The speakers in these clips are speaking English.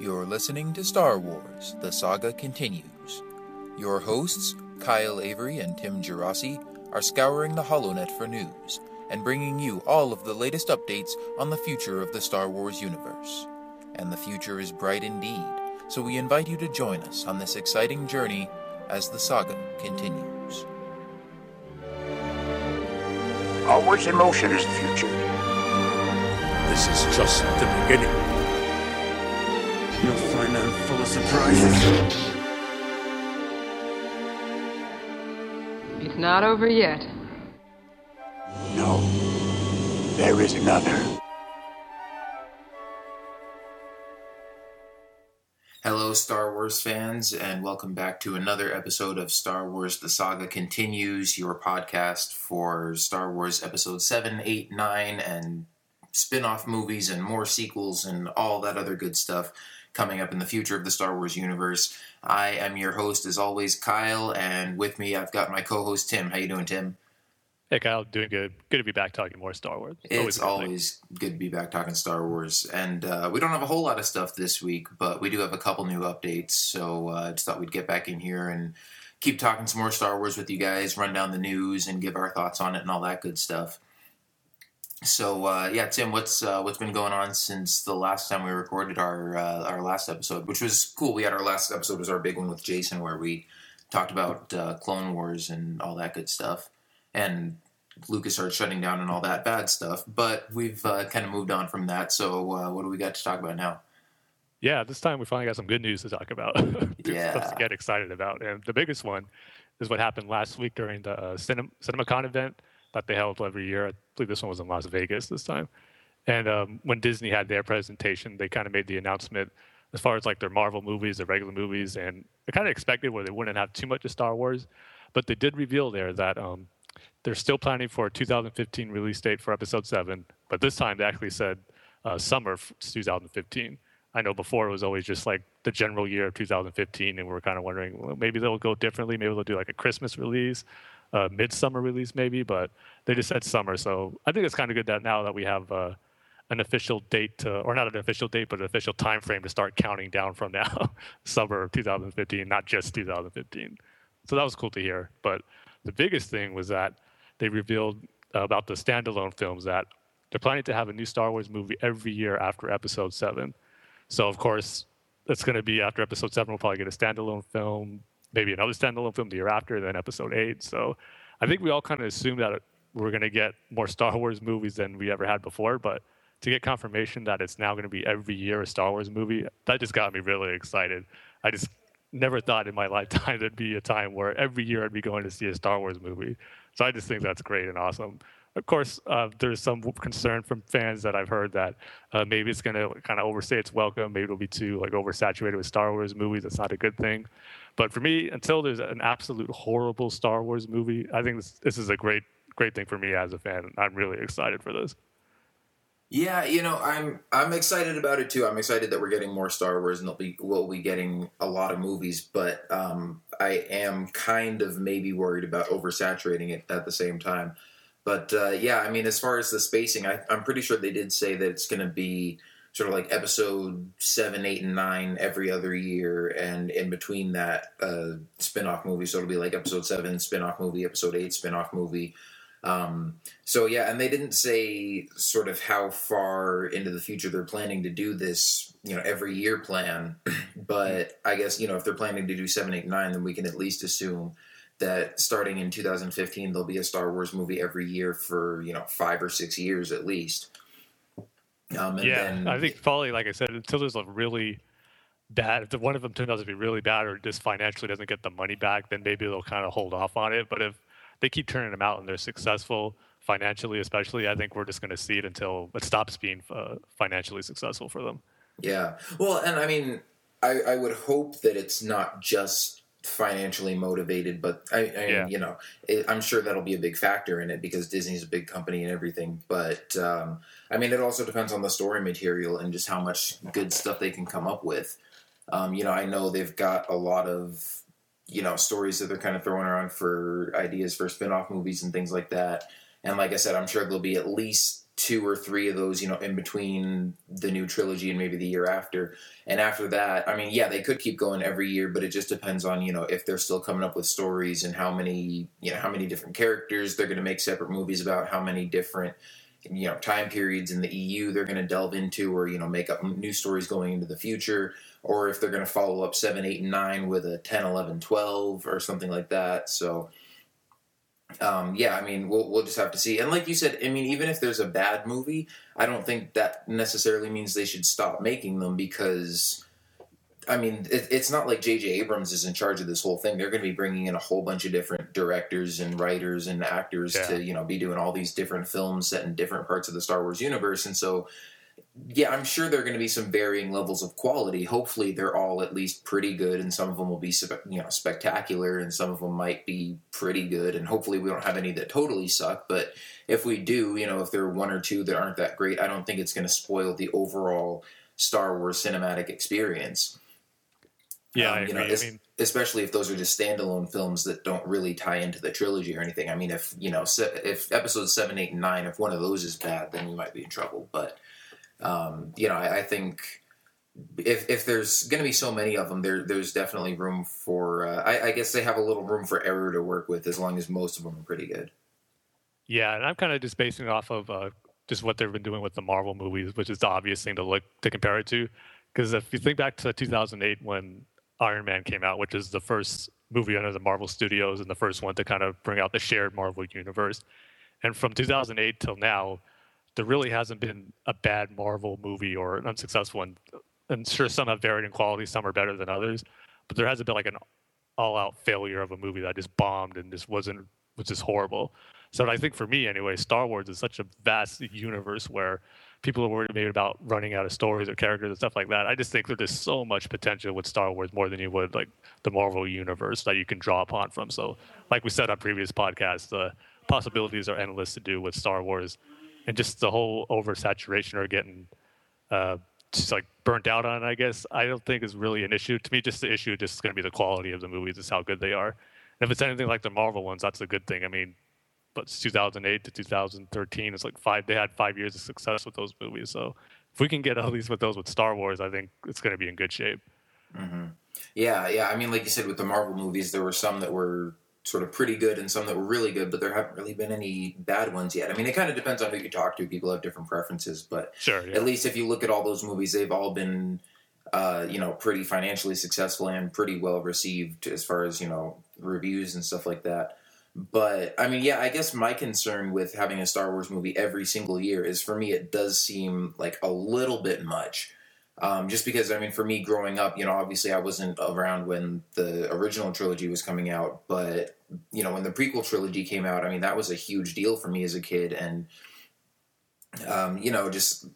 You're listening to Star Wars The Saga Continues. Your hosts, Kyle Avery and Tim Gerasi, are scouring the HoloNet for news and bringing you all of the latest updates on the future of the Star Wars universe. And the future is bright indeed, so we invite you to join us on this exciting journey as the saga continues. Always in motion is the future. This is just the beginning. You'll find I'm full of surprises. It's not over yet. No, there is another. Hello, Star Wars fans, and welcome back to another episode of Star Wars The Saga Continues, your podcast for Star Wars Episode 7, 8, 9, and spin off movies and more sequels and all that other good stuff coming up in the future of the Star Wars universe. I am your host, as always, Kyle, and with me I've got my co host, Tim. How you doing, Tim? Hey Kyle, doing good. Good to be back talking more Star Wars. It's a good always good to be back talking Star Wars, and uh, we don't have a whole lot of stuff this week, but we do have a couple new updates. So uh, I just thought we'd get back in here and keep talking some more Star Wars with you guys, run down the news, and give our thoughts on it and all that good stuff. So uh, yeah, Tim, what's uh, what's been going on since the last time we recorded our uh, our last episode, which was cool. We had our last episode was our big one with Jason, where we talked about uh, Clone Wars and all that good stuff, and LucasArts shutting down and all that bad stuff. But we've uh, kind of moved on from that. So uh, what do we got to talk about now? Yeah, this time we finally got some good news to talk about. Yeah. Stuff to get excited about. And the biggest one is what happened last week during the uh, Cinem- CinemaCon event that they held every year. I believe this one was in Las Vegas this time. And um, when Disney had their presentation, they kind of made the announcement as far as like their Marvel movies, their regular movies, and I kind of expected where they wouldn't have too much of Star Wars, but they did reveal there that um, they're still planning for a 2015 release date for Episode Seven, but this time they actually said uh, summer of 2015. I know before it was always just like the general year of 2015, and we are kind of wondering well, maybe they'll go differently. Maybe they'll do like a Christmas release, a midsummer release, maybe. But they just said summer, so I think it's kind of good that now that we have uh, an official date, to, or not an official date, but an official time frame to start counting down from now, summer of 2015, not just 2015. So that was cool to hear. But the biggest thing was that they revealed about the standalone films that they're planning to have a new Star Wars movie every year after Episode Seven. So of course, it's going to be after Episode Seven. We'll probably get a standalone film, maybe another standalone film the year after, then Episode Eight. So I think we all kind of assumed that we're going to get more Star Wars movies than we ever had before, but to get confirmation that it's now going to be every year a Star Wars movie, that just got me really excited. I just never thought in my lifetime there'd be a time where every year I'd be going to see a Star Wars movie. So I just think that's great and awesome. Of course, uh, there's some concern from fans that I've heard that uh, maybe it's going to kind of overstay its welcome. Maybe it'll be too like oversaturated with Star Wars movies. That's not a good thing. But for me, until there's an absolute horrible Star Wars movie, I think this, this is a great, great thing for me as a fan. I'm really excited for this. Yeah, you know, I'm I'm excited about it too. I'm excited that we're getting more Star Wars and be we'll be getting a lot of movies, but um, I am kind of maybe worried about oversaturating it at the same time. But uh, yeah, I mean, as far as the spacing, I, I'm pretty sure they did say that it's going to be sort of like episode seven, eight, and nine every other year, and in between that, uh, spin-off movie. So it'll be like episode seven spin-off movie, episode eight spin-off movie. Um, so yeah, and they didn't say sort of how far into the future they're planning to do this, you know, every year plan. but I guess you know if they're planning to do seven, eight, nine, then we can at least assume that starting in 2015 there'll be a Star Wars movie every year for you know five or six years at least. Um, yeah, then, I think probably like I said, until there's a really bad, if one of them turns out to be really bad or just financially doesn't get the money back, then maybe they'll kind of hold off on it. But if they keep turning them out and they're successful financially, especially, I think we're just going to see it until it stops being uh, financially successful for them. Yeah. Well, and I mean, I, I would hope that it's not just financially motivated, but I, I yeah. you know, it, I'm sure that'll be a big factor in it because Disney's a big company and everything. But um, I mean, it also depends on the story material and just how much good stuff they can come up with. Um, you know, I know they've got a lot of you know stories that they're kind of throwing around for ideas for spin-off movies and things like that and like i said i'm sure there'll be at least two or three of those, you know, in between the new trilogy and maybe the year after. And after that, I mean, yeah, they could keep going every year, but it just depends on, you know, if they're still coming up with stories and how many, you know, how many different characters they're going to make separate movies about, how many different, you know, time periods in the EU they're going to delve into or, you know, make up new stories going into the future, or if they're going to follow up 7, 8, and 9 with a 10, 11, 12 or something like that. So, um, yeah, I mean, we'll we'll just have to see. And like you said, I mean, even if there's a bad movie, I don't think that necessarily means they should stop making them because, I mean, it, it's not like J.J. Abrams is in charge of this whole thing. They're going to be bringing in a whole bunch of different directors and writers and actors Yeah. to you know be doing all these different films set in different parts of the Star Wars universe, and so. Yeah, I'm sure there are going to be some varying levels of quality. Hopefully, they're all at least pretty good, and some of them will be, you know, spectacular, and some of them might be pretty good. And hopefully, we don't have any that totally suck. But if we do, you know, if there are one or two that aren't that great, I don't think it's going to spoil the overall Star Wars cinematic experience. Yeah, Um, I you know, es- I mean, especially if those are just standalone films that don't really tie into the trilogy or anything. I mean, if you know, se- if episodes seven, eight, and nine, if one of those is bad, then you might be in trouble. But um, you know, I, I think if if there's going to be so many of them, there there's definitely room for. Uh, I, I guess they have a little room for error to work with, as long as most of them are pretty good. Yeah, and I'm kind of just basing it off of uh, just what they've been doing with the Marvel movies, which is the obvious thing to look to compare it to. Because if you think back to 2008 when Iron Man came out, which is the first movie under the Marvel Studios and the first one to kind of bring out the shared Marvel universe, and from 2008 till now, there really hasn't been a bad Marvel movie or an unsuccessful one. And sure, some have varied in quality, some are better than others, but there hasn't been like an all-out failure of a movie that just bombed and just wasn't was just horrible. So I think for me anyway, Star Wars is such a vast universe where people are worried maybe about running out of stories or characters and stuff like that. I just think that there's so much potential with Star Wars more than you would like the Marvel universe that you can draw upon from. So like we said on previous podcasts, the possibilities are endless to do with Star Wars and just the whole oversaturation or getting uh, just like burnt out on, I guess, I don't think is really an issue. To me, just the issue just is going to be the quality of the movies, is how good they are. And if it's anything like the Marvel ones, that's a good thing. I mean, but 2008 to 2013, it's like five. They had five years of success with those movies. So if we can get at least with those with Star Wars, I think it's going to be in good shape. Yeah, yeah. I mean, like you said, with the Marvel movies, there were some that were sort of pretty good and some that were really good, but there haven't really been any bad ones yet. I mean, it kind of depends on who you talk to. People have different preferences, but Sure. Yeah. at least if you look at all those movies, they've all been, uh, you know, pretty financially successful and pretty well received as far as you know reviews and stuff like that. But I mean, yeah, I guess my concern with having a Star Wars movie every single year is for me, it does seem like a little bit much. Um, just because, I mean, for me growing up, you know, obviously I wasn't around when the original trilogy was coming out, but, you know, when the prequel trilogy came out, I mean, that was a huge deal for me as a kid. And, um, you know, just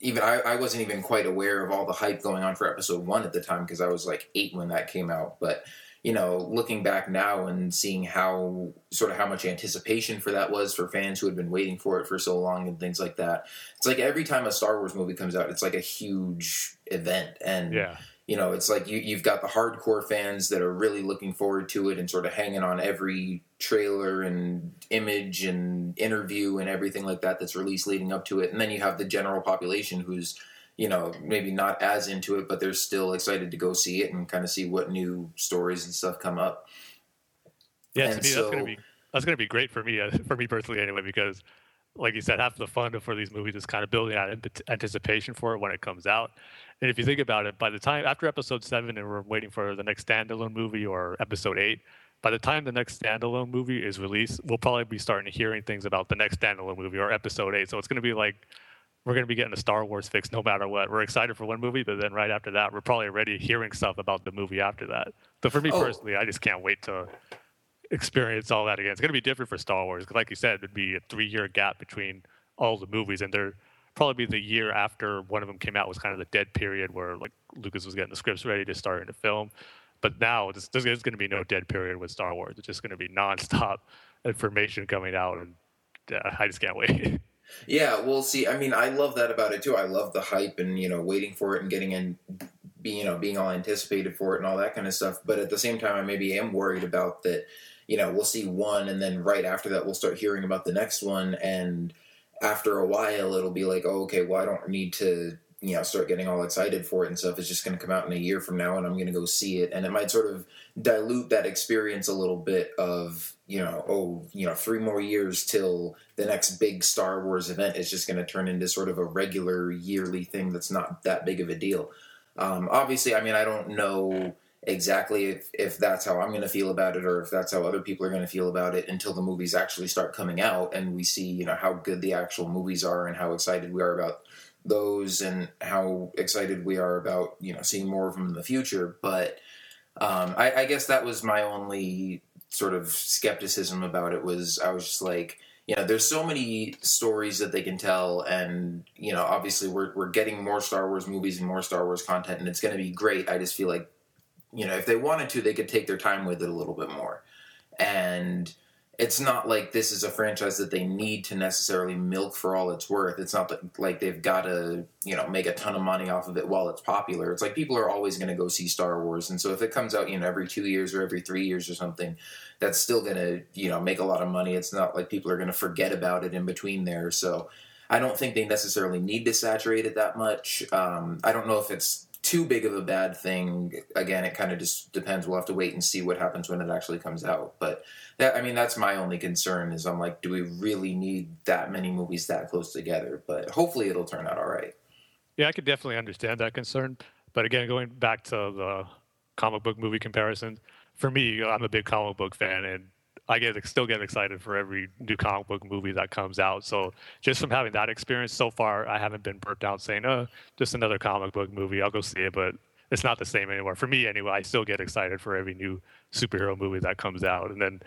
even I, I wasn't even quite aware of all the hype going on for episode one at the time because I was like eight when that came out. But you know, looking back now and seeing how sort of how much anticipation for that was for fans who had been waiting for it for so long and things like that. It's like every time a Star Wars movie comes out, it's like a huge event. And Yeah. you know, it's like you, you've got the hardcore fans that are really looking forward to it and sort of hanging on every trailer and image and interview and everything like that that's released leading up to it. And then you have the general population who's, you know, maybe not as into it, but they're still excited to go see it and kind of see what new stories and stuff come up. Yeah, to And me that's so- gonna be that's gonna be great for me uh, for me personally anyway because, like you said, half the fun for these movies is kind of building out anticipation for it when it comes out. And if you think about it, by the time after episode seven and we're waiting for the next standalone movie or episode eight, by the time the next standalone movie is released, we'll probably be starting to hearing things about the next standalone movie or episode eight. So it's gonna be like we're going to be getting a Star Wars fix no matter what. We're excited for one movie, but then right after that, we're probably already hearing stuff about the movie after that. So for me Oh. personally, I just can't wait to experience all that again. It's going to be different for Star Wars because, like you said, it'd be a three-year gap between all the movies, and they're probably be the year after one of them came out was kind of the dead period where like Lucas was getting the scripts ready to start to film. But now there's, there's going to be no dead period with Star Wars. It's just going to be nonstop information coming out, and uh, I just can't wait. Yeah, well, see, I mean, I love that about it too. I love the hype and you know waiting for it and getting in, being you know being all anticipated for it and all that kind of stuff. But at the same time, I maybe am worried about that. You know, we'll see one, and then right after that, we'll start hearing about the next one, and after a while it'll be like, oh, okay, well I don't need to you know start getting all excited for it and stuff. It's just going to come out in a year from now, and I'm going to go see it, and it might sort of dilute that experience a little bit of you know oh you know three more years till the next big Star Wars event is just going to turn into sort of a regular yearly thing that's not that big of a deal. Um, obviously, I mean I don't know exactly if, if that's how I'm going to feel about it or if that's how other people are going to feel about it until the movies actually start coming out and we see you know how good the actual movies are and how excited we are about those and how excited we are about you know seeing more of them in the future. But um, I, I guess that was my only sort of skepticism about it was i was just like you know there's so many stories that they can tell and you know obviously we're, we're getting more star wars movies and more star wars content and it's going to be great. I just feel like you know if they wanted to they could take their time with it a little bit more. And it's not like this is a franchise that they need to necessarily milk for all it's worth. It's not like they've got to, you know, make a ton of money off of it while it's popular. It's like people are always going to go see Star Wars, and so if it comes out, you know, every two years or every three years or something, that's still going to, you know, make a lot of money. It's not like people are going to forget about it in between there. So I don't think they necessarily need to saturate it that much. Um, I don't know if it's too big of a bad thing. Again, it kind of just depends. We'll have to wait and see what happens when it actually comes out. But that, I mean, that's my only concern is I'm like, do we really need that many movies that close together? But hopefully it'll turn out all right. Yeah, I could definitely understand that concern. But again, going back to the comic book movie comparison, for me, I'm a big comic book fan, and I get still get excited for every new comic book movie that comes out. So just from having that experience so far, I haven't been burnt out saying, "Oh, just another comic book movie. I'll go see it." But it's not the same anymore for me anyway. I still get excited for every new superhero movie that comes out, and then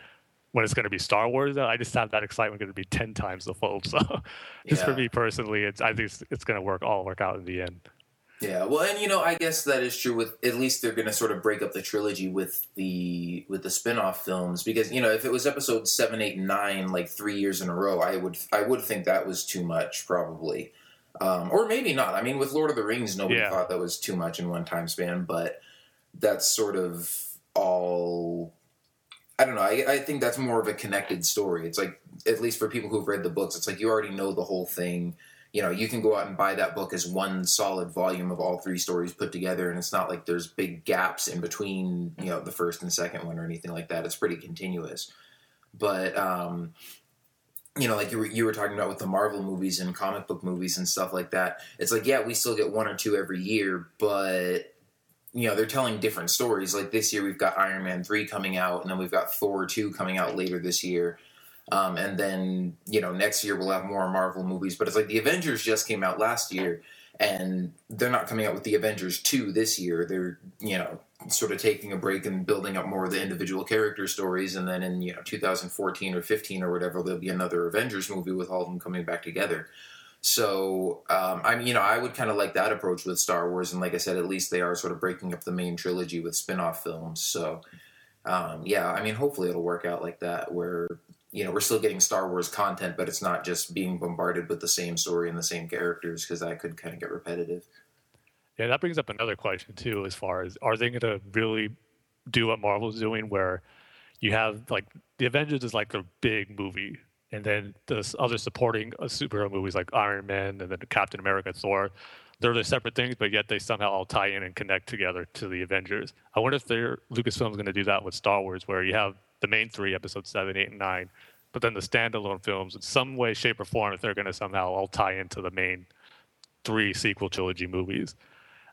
when it's going to be Star Wars, I just have that excitement going to be ten times the fold. So just yeah. for me personally, it's I think it's, it's going to work all work out in the end. Yeah, well, and you know, I guess that is true. With at least they're going to sort of break up the trilogy with the with the spin-off films because you know if it was episode seven, eight, and nine like three years in a row, I would I would think that was too much probably, um, or maybe not. I mean, with Lord of the Rings, nobody yeah. thought that was too much in one time span, but that's sort of all. I don't know. I, I think that's more of a connected story. It's like at least for people who've read the books, it's like you already know the whole thing you know you can go out and buy that book as one solid volume of all three stories put together and it's not like there's big gaps in between you know the first and second one or anything like that. It's pretty continuous. But um you know like you were, you were talking about with the marvel movies and comic book movies and stuff like that it's like yeah we still get one or two every year but you know they're telling different stories. Like this year we've got iron man 3 coming out and then we've got thor 2 coming out later this year um, and then you know next year we'll have more Marvel movies. But it's like the Avengers just came out last year, and they're not coming out with the Avengers two this year. They're you know sort of taking a break and building up more of the individual character stories. And then in you know 2014 or 15 or whatever, there'll be another Avengers movie with all of them coming back together. So um, I mean, you know, I would kind of like that approach with Star Wars, and like I said, at least they are sort of breaking up the main trilogy with spin-off films. So um, yeah, I mean, hopefully it'll work out like that, where you know we're still getting Star Wars content, but it's not just being bombarded with the same story and the same characters because that could kind of get repetitive. Yeah, that brings up another question too, as far as are they going to really do what Marvel's doing, where you have like the Avengers is like a big movie, and then the other supporting uh, superhero movies like Iron Man and then Captain America, Thor, they're the separate things, but yet they somehow all tie in and connect together to the Avengers. I wonder if they're Lucasfilm's going to do that with Star Wars, where you have the main three, episodes seven, eight, and nine, but then the standalone films, in some way, shape, or form, if they're going to somehow all tie into the main three sequel trilogy movies.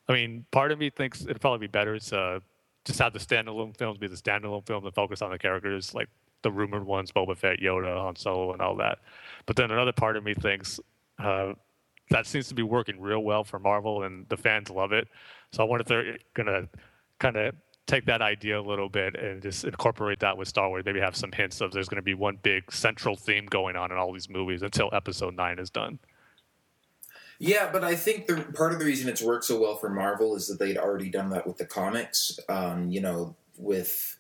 I mean, part of me thinks it'd probably be better to just have the standalone films be the standalone films and focus on the characters, like the rumored ones, Boba Fett, Yoda, Han Solo, and all that. But then another part of me thinks uh, that seems to be working real well for Marvel, and the fans love it. So I wonder if they're going to kind of take that idea a little bit and just incorporate that with Star Wars. Maybe have some hints of there's going to be one big central theme going on in all these movies until Episode Nine is done. Yeah, but I think the part of the reason it's worked so well for Marvel is that they'd already done that with the comics. Um, you know, with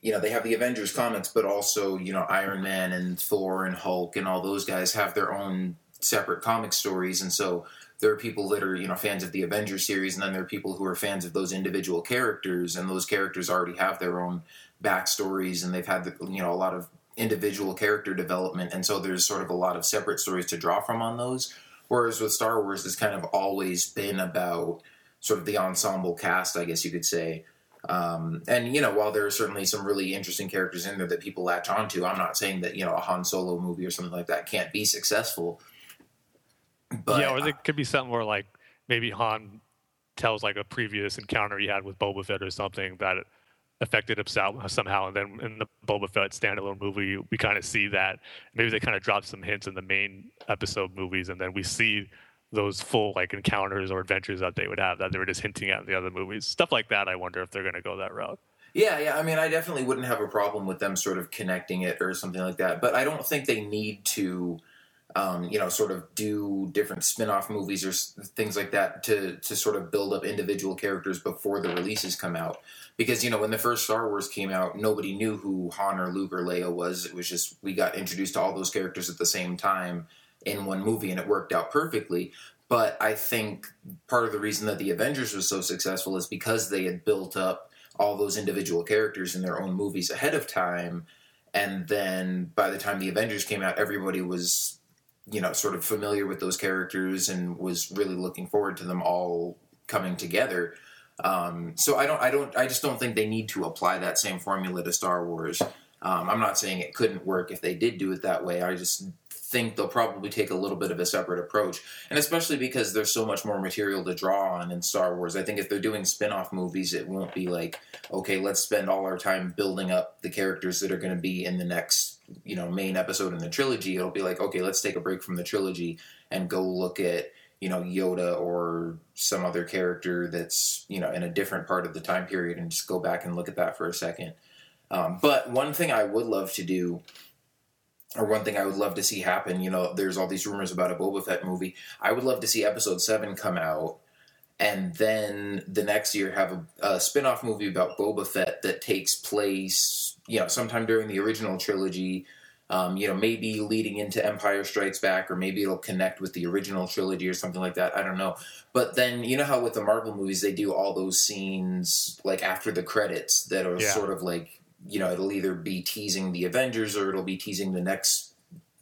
you know they have the Avengers comics, but also you know Iron Man and Thor and Hulk and all those guys have their own separate comic stories, and so there are people that are you know fans of the Avengers series, and then there are people who are fans of those individual characters, and those characters already have their own backstories, and they've had the, you know a lot of individual character development, and so there's sort of a lot of separate stories to draw from on those. Whereas with Star Wars, it's kind of always been about sort of the ensemble cast, I guess you could say. Um, and you know, while there are certainly some really interesting characters in there that people latch onto, I'm not saying that you know a Han Solo movie or something like that can't be successful. But yeah, or it could be something where like maybe Han tells like a previous encounter he had with Boba Fett or something that affected him somehow, and then in the Boba Fett standalone movie, we kind of see that. Maybe they kind of drop some hints in the main episode movies, and then we see those full like encounters or adventures that they would have that they were just hinting at in the other movies. Stuff like that. I wonder if they're going to go that route. Yeah, yeah. I mean, I definitely wouldn't have a problem with them sort of connecting it or something like that. But I don't think they need to, um, you know, sort of do different spin-off movies or things like that to to sort of build up individual characters before the releases come out. Because you know, when the first Star Wars came out, nobody knew who Han or Luke or Leia was. It was just we got introduced to all those characters at the same time in one movie, and it worked out perfectly. But I think part of the reason that the Avengers was so successful is because they had built up all those individual characters in their own movies ahead of time and then by the time the avengers came out everybody was you know sort of familiar with those characters and was really looking forward to them all coming together. Um, so i don't i don't i just don't think they need to apply that same formula to star wars. Um, i'm not saying it couldn't work if they did do it that way. I just think they'll probably take a little bit of a separate approach and especially because there's so much more material to draw on in star wars i think if they're doing spin-off movies it won't be like okay, let's spend all our time building up the characters that are going to be in the next, you know, main episode in the trilogy. It'll be like, okay, let's take a break from the trilogy and go look at, you know, Yoda or some other character that's, you know, in a different part of the time period and just go back and look at that for a second. Um, but one thing I would love to do, or one thing I would love to see happen, you know, there's all these rumors about a Boba Fett movie. I would love to see episode seven come out and then the next year have a, a spin-off movie about Boba Fett that takes place, you know, sometime during the original trilogy. Um, you know, maybe leading into Empire Strikes Back, or maybe it'll connect with the original trilogy or something like that. I don't know. But then you know how with the Marvel movies they do all those scenes like after the credits that are Yeah. sort of like you know it'll either be teasing the Avengers or it'll be teasing the next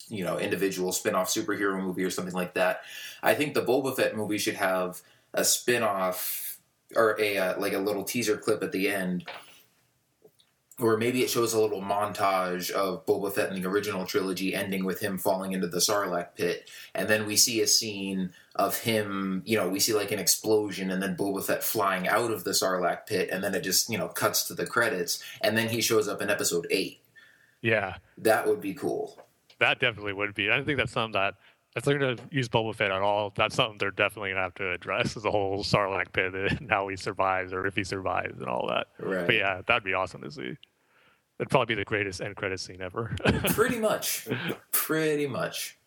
you know individual spin-off superhero movie or something like that. I think the Boba Fett movie should have a spin-off or a uh, like a little teaser clip at the end or maybe it shows a little montage of Boba Fett in the original trilogy ending with him falling into the Sarlacc pit. And then we see a scene of him you know we see like an explosion and then Boba Fett flying out of the Sarlacc pit and then it just you know cuts to the credits. And then he shows up in episode 8 Yeah, that would be cool. That definitely would be. I think that's something that if they're going to use Boba Fett at all, that's something they're definitely going to have to address is the whole Sarlacc pit and how he survives or if he survives and all that. right But yeah, that'd be awesome to see. It'd probably be the greatest end credit scene ever. pretty much pretty much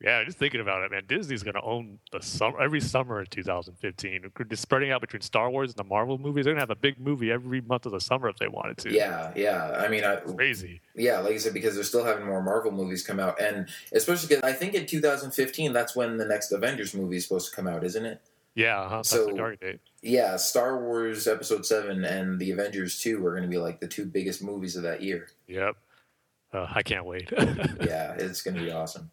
yeah, just thinking about it, man. Disney's going to own the summer every summer in 2015. Just spreading out between Star Wars and the Marvel movies. They're going to have a big movie every month of the summer if they wanted to. yeah yeah I mean I, Crazy. Yeah, like I said, because they're still having more Marvel movies come out, and especially because I think in 2015 that's when the next Avengers movie is supposed to come out, isn't it? Yeah, uh-huh. that's So- the target date. Yeah, Star Wars Episode Seven and the Avengers Two are going to be like the two biggest movies of that year. Yep. Uh, I can't wait. Yeah, it's going to be awesome.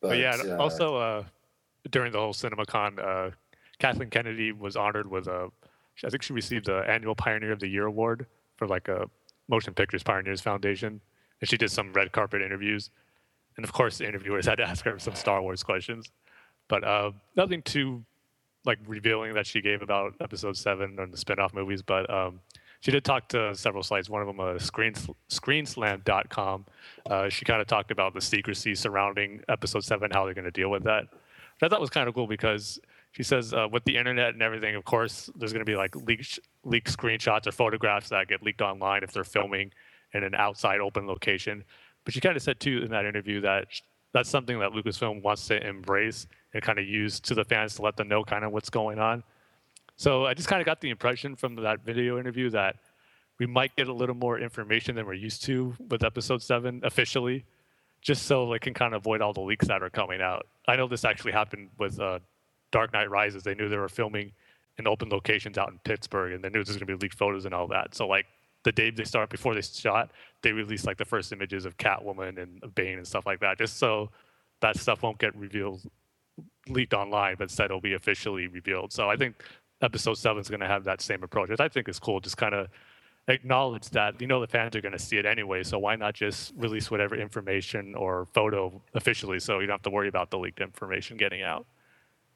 But, yeah, uh, also uh, during the whole CinemaCon, uh, Kathleen Kennedy was honored with a. I think she received the annual Pioneer of the Year award for like a Motion Pictures Pioneers Foundation, and she did some red carpet interviews, and of course the interviewers had to ask her some Star Wars questions, but uh, nothing too like revealing that she gave about Episode Seven and the spin-off movies, but. Um, she did talk to several sites, one of them uh, screen, screenrant.com. Uh, she kind of talked about the secrecy surrounding episode seven, how they're going to deal with that. Which I thought was kind of cool because she says uh, with the internet and everything, of course, there's going to be like leaked screenshots or photographs that get leaked online if they're filming in an outside open location. But she kind of said too in that interview that that's something that Lucasfilm wants to embrace and kind of use to the fans to let them know kind of what's going on. So I just kind of got the impression from that video interview that we might get a little more information than we're used to with episode seven officially, just so they can kind of avoid all the leaks that are coming out. I know this actually happened with uh, Dark Knight Rises. They knew they were filming in open locations out in Pittsburgh, and they knew there was going to be leaked photos and all that. So like the day they start before they shot, they release like the first images of Catwoman and Bane and stuff like that, just so that stuff won't get revealed leaked online, but instead it'll be officially revealed. So I think episode seven is going to have that same approach, which I think is cool. Just kind of acknowledge that you know the fans are going to see it anyway, so why not just release whatever information or photo officially, so you don't have to worry about the leaked information getting out.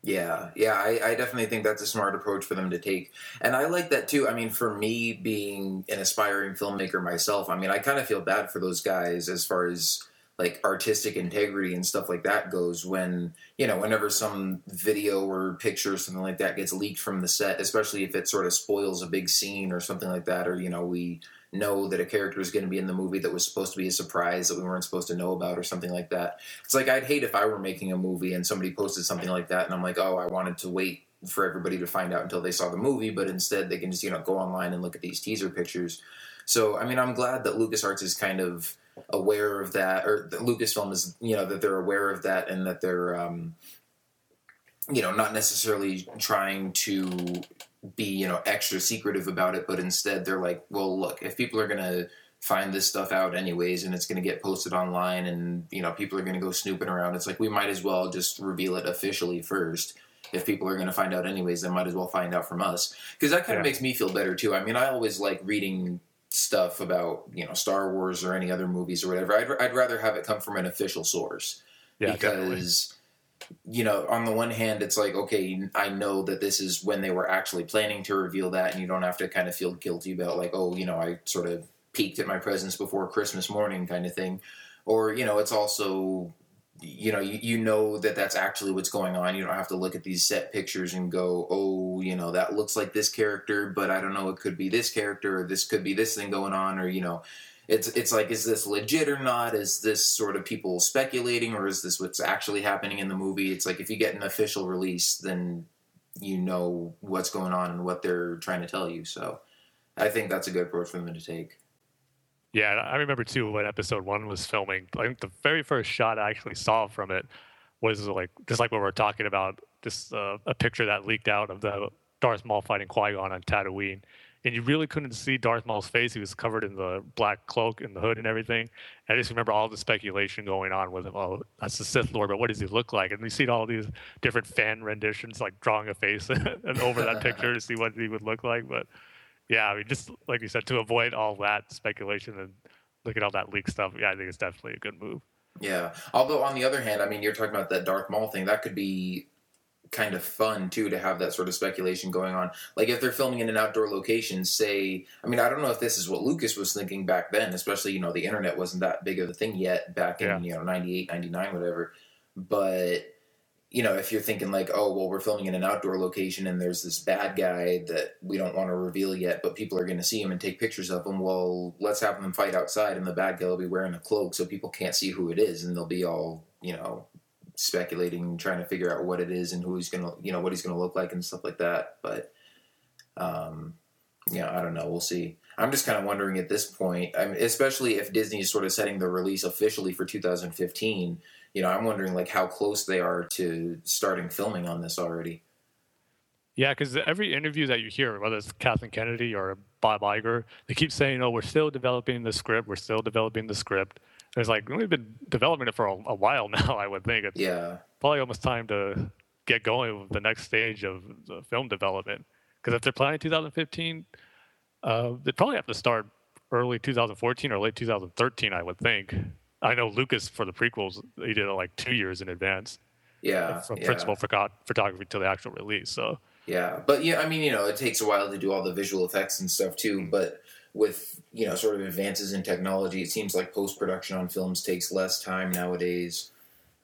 Yeah, yeah, I, I, definitely think that's a smart approach for them to take. And I like that too. I mean, for me being an aspiring filmmaker myself, I mean, I kind of feel bad for those guys as far as like artistic integrity and stuff like that goes when you know whenever some video or picture or something like that gets leaked from the set especially if it sort of spoils a big scene or something like that or you know we know that a character is going to be in the movie that was supposed to be a surprise that we weren't supposed to know about or something like that. It's like i'd hate if i were making a movie and somebody posted something like that and i'm like oh i wanted to wait for everybody to find out until they saw the movie but instead they can just you know go online and look at these teaser pictures. So i mean i'm glad that lucasarts is kind of aware of that, or Lucasfilm is, you know, that they're aware of that and that they're, um, you know, not necessarily trying to be, you know, extra secretive about it, but instead they're like, well, look, if people are going to find this stuff out anyways and it's going to get posted online and, you know, people are going to go snooping around, it's like we might as well just reveal it officially first if people are going to find out anyways, they might as well find out from us. Because that kind of makes me feel better too. I mean, I always like reading stuff about you know Star Wars or any other movies or whatever. I'd, I'd rather have it come from an official source yeah, because definitely. you know on the one hand it's like okay I know that this is when they were actually planning to reveal that, and you don't have to kind of feel guilty about like oh you know I sort of peeked at my presence before Christmas morning kind of thing. Or you know, it's also you know you, you know that that's actually what's going on. You don't have to look at these set pictures and go oh you know that looks like this character but i don't know it could be this character or this could be this thing going on or you know it's it's like is this legit or not? Is this sort of people speculating or is this what's actually happening in the movie? It's like if you get an official release then you know what's going on and what they're trying to tell you. So i think that's a good approach for them to take yeah, I remember too when episode one was filming. I think the very first shot I actually saw from it was like just like what we are talking about, this uh, a picture that leaked out of the Darth Maul fighting Qui Gon on Tatooine, and you really couldn't see Darth Maul's face. He was covered in the black cloak and the hood and everything. And I just remember all the speculation going on with him. Oh, that's the Sith Lord, but what does he look like? And you see all these different fan renditions, like drawing a face and over that picture to see what he would look like. But yeah, I mean, just like you said, to avoid all that speculation and look at all that leak stuff, yeah, I think it's definitely a good move. Yeah. Although on the other hand, I mean, you're talking about that Darth Maul thing. That could be kind of fun too to have that sort of speculation going on. Like if they're filming in an outdoor location, say, I mean, I don't know if this is what Lucas was thinking back then, especially you know the internet wasn't that big of a thing yet back in yeah. you know 98, 99, whatever. But you know, if you're thinking like, oh, well, we're filming in an outdoor location and there's this bad guy that we don't want to reveal yet, but people are going to see him and take pictures of him. Well, let's have them fight outside, and the bad guy will be wearing a cloak so people can't see who it is, and they'll be all, you know, speculating, trying to figure out what it is and who he's going to, you know, what he's going to look like and stuff like that. But, um, yeah, I don't know. We'll see. I'm just kind of wondering at this point, especially if Disney is sort of setting the release officially for 2015 you know, I'm wondering like how close they are to starting filming on this already. Yeah, because every interview that you hear, whether it's Kathleen Kennedy or Bob Iger, they keep saying, "Oh, we're still developing the script. We're still developing the script." And it's like we've been developing it for a, a while now. I would think it's yeah. probably almost time to get going with the next stage of the film development. Because if they're planning 2015, uh, they probably have to start early 2014 or late 2013. I would think. I know Lucas for the prequels, he did it like two years in advance. Yeah, from yeah. principal photography to the actual release. So yeah, but yeah, I mean, you know, it takes a while to do all the visual effects and stuff too. But with you know, sort of advances in technology, it seems like post production on films takes less time nowadays.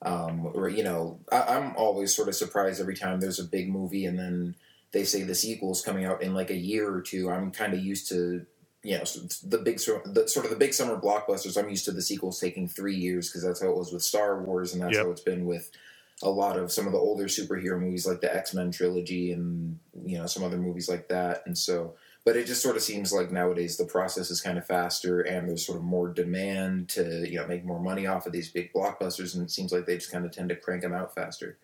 Um, or you know, I, I'm always sort of surprised every time there's a big movie and then they say the sequel is coming out in like a year or two. I'm kind of used to you know the big the, sort of the big summer blockbusters. I'm used to the sequels taking three years because that's how it was with Star Wars, and that's yep. how it's been with a lot of some of the older superhero movies like the X Men trilogy and you know some other movies like that. And so, but it just sort of seems like nowadays the process is kind of faster, and there's sort of more demand to you know make more money off of these big blockbusters, and it seems like they just kind of tend to crank them out faster.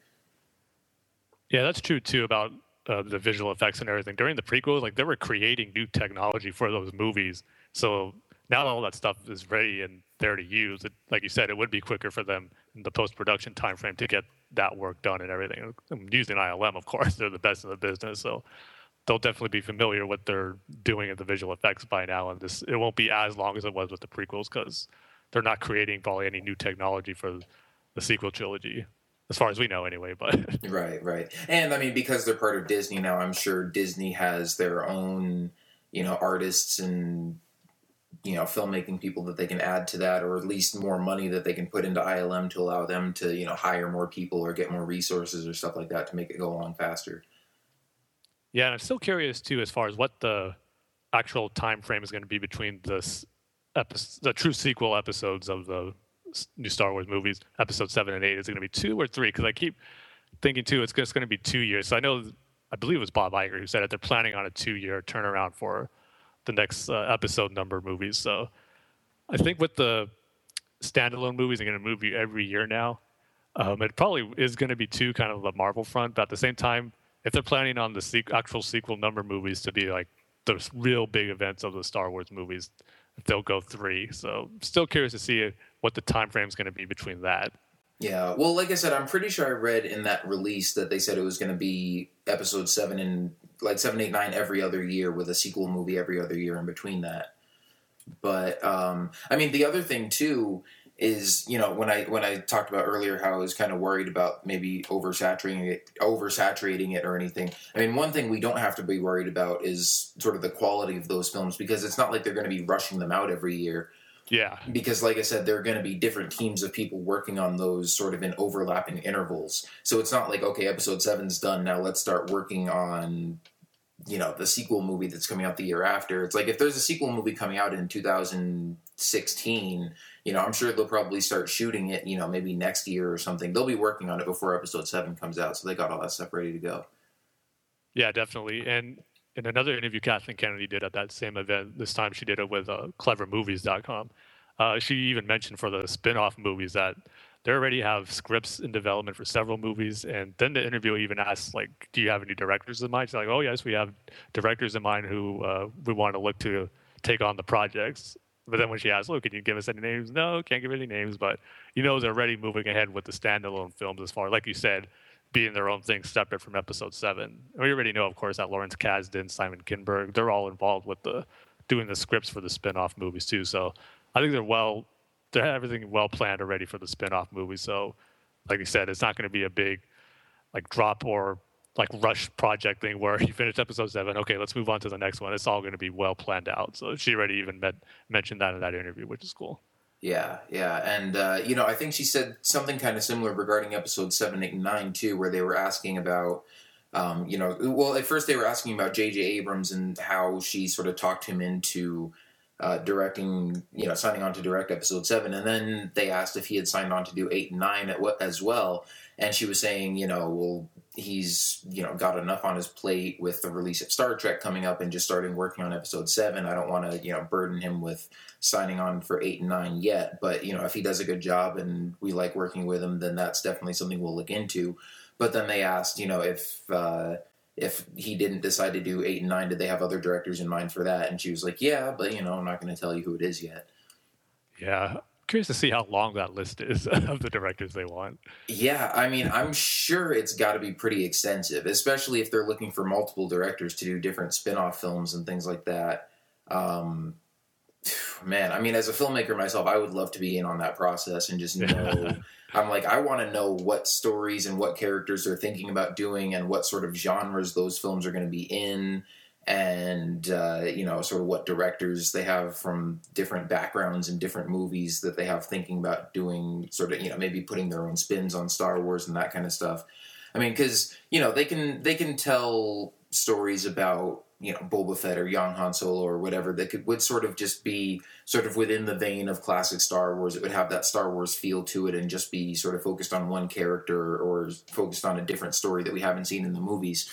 Yeah, that's true too about uh, the visual effects and everything during the prequels like they were creating new technology for those movies So now all that stuff is ready and there to use. It, like you said, it would be quicker for them in the post production time frame to get that work done and everything. I'm using ILM, of course, they're the best in the business, so they'll definitely be familiar with what they're doing in the visual effects by now. And this it won't be as long as it was with the prequels because they're not creating probably any new technology for the sequel trilogy, as far as we know, anyway. But Right, right. And I mean, because they're part of Disney now, I'm sure Disney has their own, you know, artists and, you know, filmmaking people that they can add to that, or at least more money that they can put into ILM to allow them to, you know, hire more people or get more resources or stuff like that to make it go along faster. yeah, and I'm still curious too, as far as what the actual time frame is going to be between this episode, the true sequel episodes of the new Star Wars movies, episode seven and eight. Is it going to be two or three? Because I keep thinking too, it's just going to be two years. So I know, I believe it was Bob Iger who said it. They're planning on a two-year turnaround for the next uh, episode number movies. So I think with the standalone movies, they're going to move you every year now. Um, it probably is going to be two kind of the Marvel front, but at the same time, if they're planning on the actual sequel number movies to be like the real big events of the Star Wars movies, they'll go three. So still curious to see what the time frame is going to be between that. Yeah, well, like I said, I'm pretty sure I read in that release that they said it was going to be episode seven and like seven, eight, nine every other year with a sequel movie every other year in between that. But um, I mean, the other thing too is you know when I when I talked about earlier how I was kind of worried about maybe oversaturating it, oversaturating it or anything. I mean, one thing we don't have to be worried about is sort of the quality of those films because it's not like they're going to be rushing them out every year. Yeah, because like i said there are going to be different teams of people working on those sort of in overlapping intervals. So it's not like okay episode seven's done now let's start working on you know the sequel movie that's coming out the year after. It's like if there's a sequel movie coming out in 2016 you know i'm sure they'll probably start shooting it you know maybe next year or something they'll be working on it before episode 7 comes out so they got all that stuff ready to go yeah, definitely. And in another interview Kathleen Kennedy did at that same event, this time she did it with uh, clevvermovies.com. Uh, she even mentioned for the spin-off movies that they already have scripts in development for several movies. And then the interviewer even asked, like, do you have any directors in mind? She's like, oh, yes, we have directors in mind who uh, we want to look to take on the projects. But then when she asked, look, can you give us any names? No, can't give any names. But you know they're already moving ahead with the standalone films as far, like you said, being their own thing separate from episode seven. We already know, of course, that Lawrence Kasdan, Simon Kinberg, they're all involved with the doing the scripts for the spin-off movies too. So I think they're well, they have everything well planned already for the spin-off movies. So, like you said, it's not going to be a big like drop or like rush project thing where you finish episode seven. Okay, let's move on to the next one. It's all going to be well planned out. So she already even met, mentioned that in that interview, which is cool. Yeah, yeah, and uh, you know, I think she said something kind of similar regarding episode seven, eight, and nine too, where they were asking about, um, you know, well, at first they were asking about J.J. Abrams and how she sort of talked him into uh, directing, you know, signing on to direct episode seven, and then they asked if he had signed on to do eight and nine at what as well, and she was saying, you know, well, he's you know got enough on his plate with the release of Star Trek coming up and just starting working on episode seven. I don't want to you know burden him with signing on for eight and nine yet, but you know if he does a good job and we like working with him, then that's definitely something we'll look into. But then they asked, you know, if uh, if he didn't decide to do eight and nine, did they have other directors in mind for that? And she was like, yeah, but you know, I'm not going to tell you who it is yet. Yeah, curious to see how long that list is of the directors they want. Yeah, I mean, I'm sure it's got to be pretty extensive, especially if they're looking for multiple directors to do different spin-off films and things like that. Um, man, I mean, as a filmmaker myself, I would love to be in on that process and just know. I'm like, I want to know what stories and what characters they're thinking about doing, and what sort of genres those films are going to be in, and uh, you know, sort of what directors they have from different backgrounds and different movies that they have thinking about doing, sort of, you know, maybe putting their own spins on Star Wars and that kind of stuff. I mean, because you know, they can they can tell stories about you know Boba Fett or young Han Solo or whatever that could would sort of just be sort of within the vein of classic Star Wars. It would have that Star Wars feel to it and just be sort of focused on one character or focused on a different story that we haven't seen in the movies.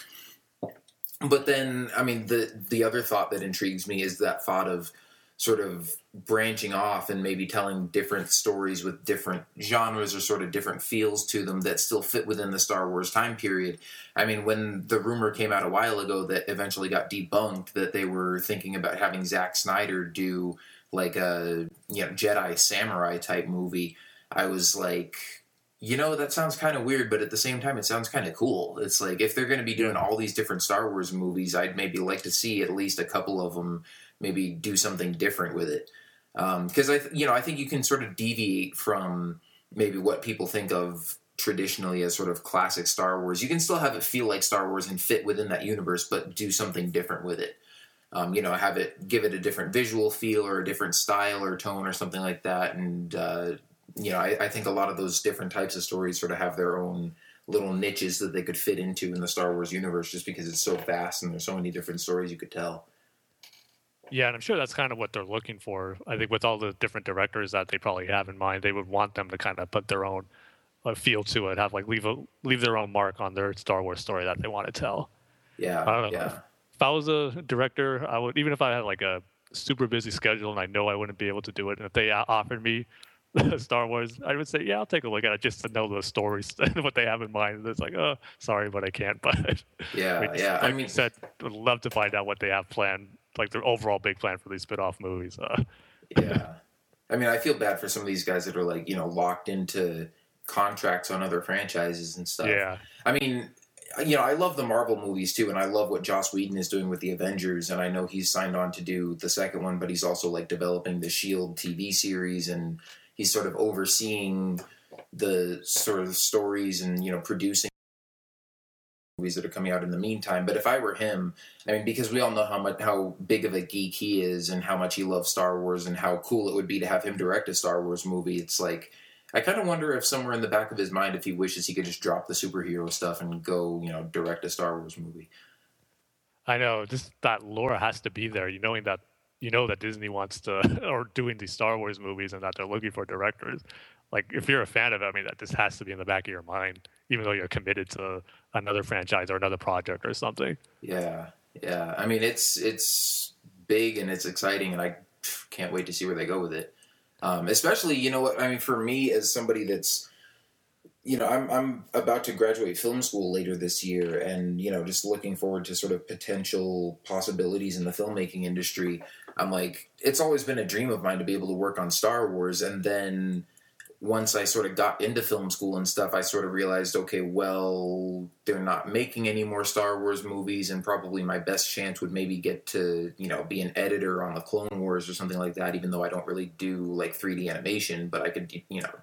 But then, I mean, the the other thought that intrigues me is that thought of sort of branching off and maybe telling different stories with different genres or sort of different feels to them that still fit within the Star Wars time period. I mean, when the rumor came out a while ago that eventually got debunked that they were thinking about having Zack Snyder do like a you know Jedi samurai type movie, I was like, you know, that sounds kind of weird, but at the same time, it sounds kind of cool. It's like if they're going to be doing all these different Star Wars movies, I'd maybe like to see at least a couple of them maybe do something different with it. Because I, you know, I think you can sort of deviate from maybe what people think of traditionally as sort of classic Star Wars. You can still have it feel like Star Wars and fit within that universe, but do something different with it. Um, you know, have it give it a different visual feel or a different style or tone or something like that. And uh, you know, I, I think a lot of those different types of stories sort of have their own little niches that they could fit into in the Star Wars universe, just because it's so vast and there's so many different stories you could tell. Yeah, and I'm sure that's kind of what they're looking for. I think with all the different directors that they probably have in mind, they would want them to kind of put their own uh, feel to it, have like leave a leave their own mark on their Star Wars story that they want to tell. Yeah, I don't know. yeah, If I was a director, I would even if I had like a super busy schedule and I know I wouldn't be able to do it, and if they offered me Star Wars, I would say, yeah, I'll take a look at it just to know the stories and what they have in mind. It's like, oh, sorry, but I can't. But yeah, I mean, yeah. like I you mean, said, would love to find out what they have planned, like their overall big plan for these spin-off movies. Uh, yeah. I mean, I feel bad for some of these guys that are like, you know, locked into contracts on other franchises and stuff. yeah, I mean, you know, I love the Marvel movies too, and I love what Joss Whedon is doing with the Avengers, and I know he's signed on to do the second one, but he's also like developing the Shield TV series, and he's sort of overseeing the sort of stories and you know producing movies that are coming out in the meantime. But if I were him, I mean, because we all know how much how big of a geek he is, and how much he loves Star Wars, and how cool it would be to have him direct a Star Wars movie, it's like. I kind of wonder if somewhere in the back of his mind, if he wishes he could just drop the superhero stuff and go, you know, direct a Star Wars movie. I know. Just that lore has to be there. You knowing that you know that Disney wants to or doing these Star Wars movies and that they're looking for directors. Like if you're a fan of it, I mean that this has to be in the back of your mind, even though you're committed to another franchise or another project or something. Yeah, yeah. I mean, it's it's big and it's exciting, and I can't wait to see where they go with it. Um, especially, you know what? I mean, for me as somebody that's, you know, I'm I'm about to graduate film school later this year, and you know, just looking forward to sort of potential possibilities in the filmmaking industry. I'm like, it's always been a dream of mine to be able to work on Star Wars, and then once I sort of got into film school and stuff, I sort of realized, okay, well, they're not making any more Star Wars movies, and probably my best chance would maybe get to, you know, be an editor on the Clone Wars or something like that, even though I don't really do like 3D animation, but I could, you know,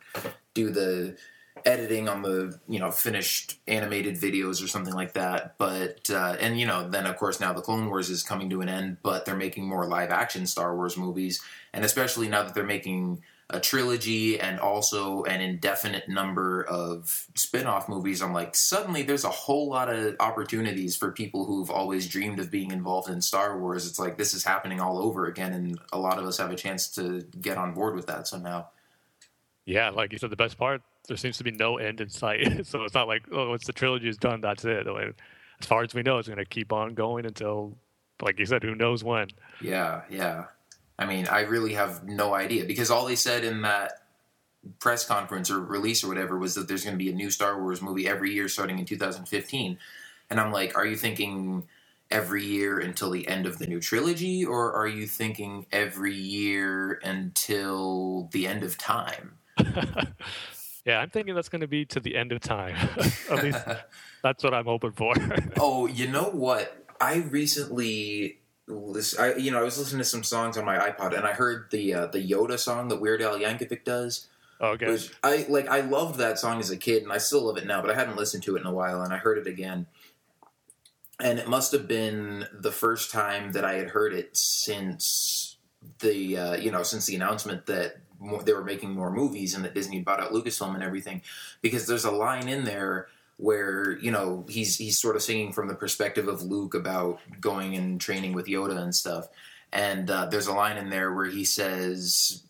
do the editing on the, you know, finished animated videos or something like that. But, uh, and, you know, then of course now the Clone Wars is coming to an end, but they're making more live action Star Wars movies, and especially now that they're making a trilogy and also an indefinite number of spin-off movies i'm like suddenly there's a whole lot of opportunities for people who've always dreamed of being involved in star wars it's like this is happening all over again and a lot of us have a chance to get on board with that somehow Yeah, like you said, the best part there seems to be no end in sight. so it's not like oh, once the trilogy is done, that's it. Like, as far as we know, it's going to keep on going until, like you said, who knows when. yeah yeah i mean i really have no idea because all they said in that press conference or release or whatever was that there's going to be a new star wars movie every year starting in 2015 and i'm like are you thinking every year until the end of the new trilogy or are you thinking every year until the end of time yeah, I'm thinking that's going to be to the end of time. At least that's what I'm hoping for. oh you know what i recently I, you know i was listening to some songs on my ipod and i heard the uh, the yoda song that weird al yankovic does okay. Which I like. I loved that song as a kid, and I still love it now. But I hadn't listened to it in a while, and I heard it again. And it must have been the first time that I had heard it since the uh, you know since the announcement that more, they were making more movies and that Disney bought out Lucasfilm and everything. Because there's a line in there where you know he's he's sort of singing from the perspective of Luke about going and training with Yoda and stuff. And uh, there's a line in there where he says,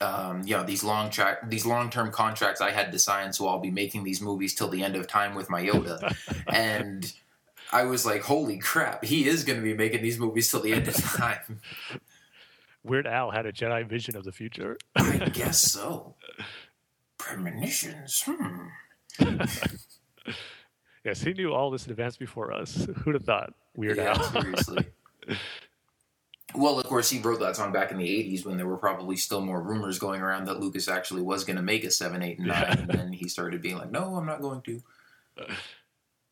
um, you know these long track these long term contracts I had to sign, so I'll be making these movies till the end of time with my Yoda, and I was like, holy crap, he is going to be making these movies till the end of time. Weird Al had a Jedi vision of the future. I guess so. Premonitions. Hmm. yes, he knew all this in advance before us. Who'd have thought? Weird yeah, Al. seriously. Well, of course, he wrote that song back in the '80s when there were probably still more rumors going around that Lucas actually was going to make a seven, eight, and nine, Yeah. and then he started being like, "No, I'm not going to."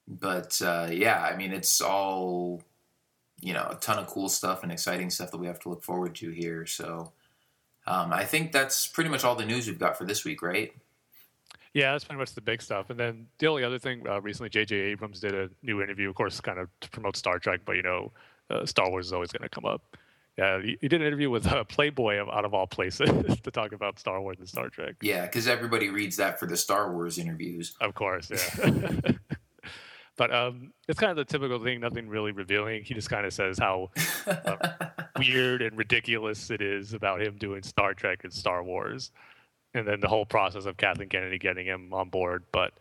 But uh, yeah, I mean, it's all you know, a ton of cool stuff and exciting stuff that we have to look forward to here. So, um, I think that's pretty much all the news we've got for this week, right? Yeah, that's pretty much the big stuff. And then the only other thing, uh, recently J.J. Abrams did a new interview, of course, kind of to promote Star Trek, but you know, uh, Star Wars is always going to come up. Yeah, he, he did an interview with uh, Playboy of, out of all places to talk about Star Wars and Star Trek. Yeah, because everybody reads that for the Star Wars interviews. Of course, yeah. but um, it's kind of the typical thing, nothing really revealing. He just kind of says how uh, weird and ridiculous it is about him doing Star Trek and Star Wars, and then the whole process of Kathleen Kennedy getting him on board. But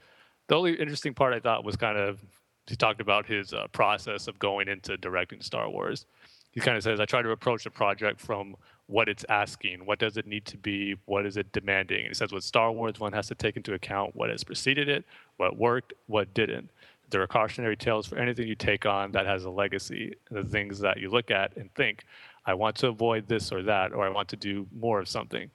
the only interesting part I thought was kind of he talked about his uh, process of going into directing Star Wars. He kind of says, I try to approach the project from what it's asking. What does it need to be? What is it demanding? And he says, with Star Wars, one has to take into account what has preceded it, what worked, what didn't. There are cautionary tales for anything you take on that has a legacy, the things that you look at and think, I want to avoid this or that, or I want to do more of something.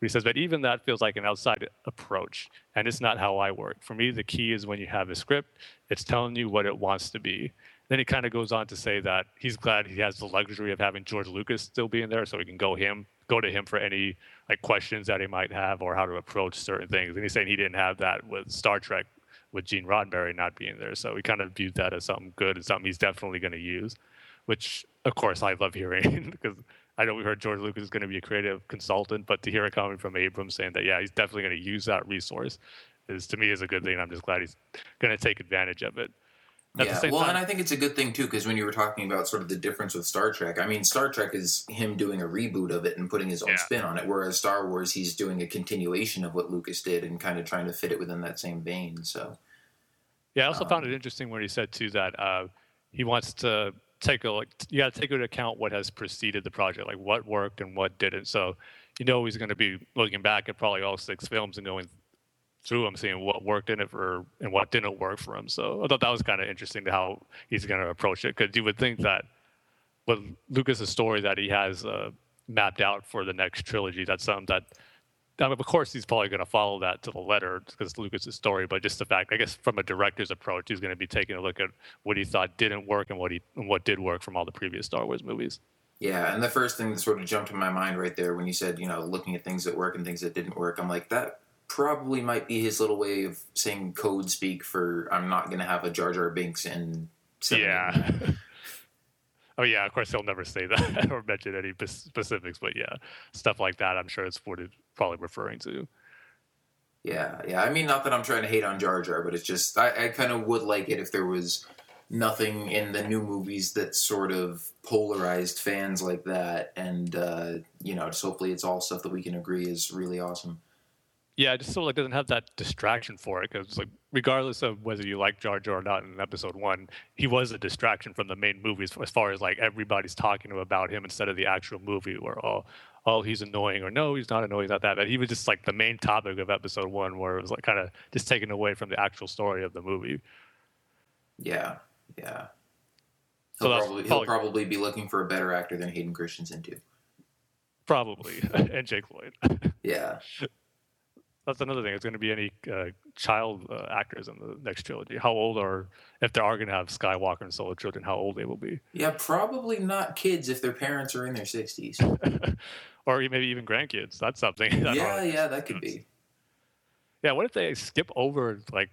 But he says, but even that feels like an outside approach, and it's not how I work. For me, the key is when you have a script, it's telling you what it wants to be. Then he kind of goes on to say that he's glad he has the luxury of having George Lucas still being there, so he can go him go to him for any like questions that he might have or how to approach certain things. And he's saying he didn't have that with Star Trek with Gene Roddenberry not being there, so we kind of viewed that as something good and something he's definitely going to use. Which, of course, I love hearing because I know we heard George Lucas is going to be a creative consultant, but to hear it coming from Abrams saying that, yeah, he's definitely going to use that resource is to me is a good thing. I'm just glad he's going to take advantage of it. At yeah, well, time- and I think it's a good thing too because when you were talking about sort of the difference with Star Trek, I mean, Star Trek is him doing a reboot of it and putting his own Yeah. spin on it, whereas Star Wars, he's doing a continuation of what Lucas did and kind of trying to fit it within that same vein. So, Yeah, I also found Um, it interesting when he said too that uh, he wants to take a like you got to take into account what has preceded the project, like what worked and what didn't. So you know he's going to be looking back at probably all six films and going through them, seeing what worked in it for and what didn't work for him. So I thought that was kind of interesting to how he's going to approach it because you would think that with Lucas's story that he has uh, mapped out for the next trilogy, that's something that I mean, of course, he's probably going to follow that to the letter because Lucas's story. But just the fact, I guess, from a director's approach, he's going to be taking a look at what he thought didn't work and what he and what did work from all the previous Star Wars movies. yeah, and the first thing that sort of jumped in my mind right there when you said, you know, looking at things that work and things that didn't work, I'm like, that probably might be his little way of saying code speak for I'm not going to have a Jar Jar Binks in. seven, Yeah. oh yeah, of course he'll never say that or mention any specifics, but yeah, stuff like that. I'm sure it's what it's probably referring to. Yeah, yeah. I mean, not that I'm trying to hate on Jar Jar, but it's just I, I kind of would like it if there was nothing in the new movies that sort of polarized fans like that, and uh, you know, just hopefully it's all stuff that we can agree is really awesome. Yeah, it just sort of like doesn't have that distraction for it because like regardless of whether you like Jar Jar or not in episode one, he was a distraction from the main movies as far as like everybody's talking about him instead of the actual movie where oh oh he's annoying or no he's not annoying he's not that bad. He was just like the main topic of episode one where it was like kind of just taken away from the actual story of the movie. Yeah, yeah. He'll that's probably, he'll probably be looking for a better actor than Hayden Christensen too. Probably and Jake Lloyd. Yeah, That's another thing. Is going to be any uh, child uh, actors in the next trilogy? How old are if they are going to have Skywalker and Solo children? How old they will be? yeah. Probably not kids if their parents are in their sixties. or maybe even grandkids. That's something. that yeah, yeah, that could be. Yeah. What if they skip over like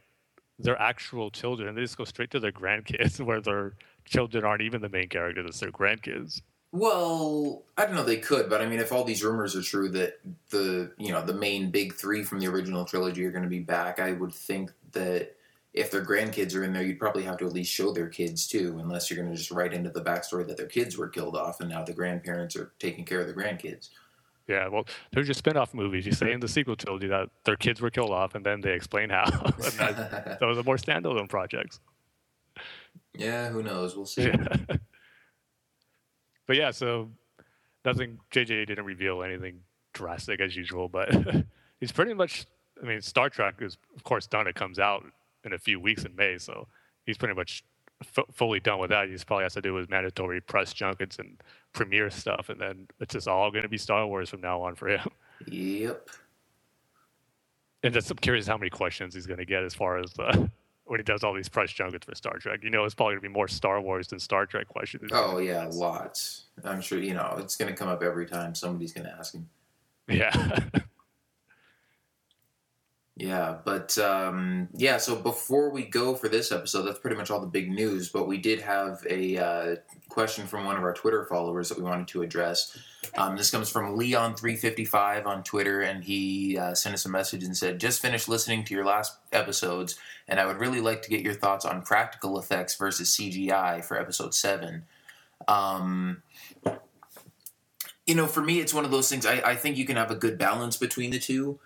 their actual children and they just go straight to their grandkids, where their children aren't even the main characters; it's their grandkids. Well, I don't know. They could, but I mean, if all these rumors are true that the you know the main big three from the original trilogy are going to be back, I would think that if their grandkids are in there, you'd probably have to at least show their kids too, unless you're going to just write into the backstory that their kids were killed off and now the grandparents are taking care of the grandkids. Yeah. Well, there's your spin-off movies. You say in the sequel trilogy that their kids were killed off, and then they explain how. that, those are more standalone projects. yeah, who knows? We'll see. Yeah. but yeah, so nothing. JJ didn't reveal anything drastic as usual, but he's pretty much. I mean, Star Trek is of course done. It comes out in a few weeks in May, so he's pretty much f- fully done with that. He just probably has to do his mandatory press junkets and premiere stuff, and then it's just all going to be Star Wars from now on for him. Yep. And just I'm curious how many questions he's going to get as far as uh, when he does all these press junkets for Star Trek. You know, it's probably going to be more Star Wars than Star Trek questions. Oh yeah, lots. I'm sure you know it's going to come up every time somebody's going to ask him. Yeah. Yeah, but um, yeah. So before we go for this episode, that's pretty much all the big news. But we did have a uh, question from one of our Twitter followers that we wanted to address. Um, this comes from Leon355 on Twitter, and he uh, sent us a message and said, "Just finished listening to your last episodes, and I would really like to get your thoughts on practical effects versus CGI for episode seven. Um, you know, for me, it's one of those things. I, I think you can have a good balance between the two.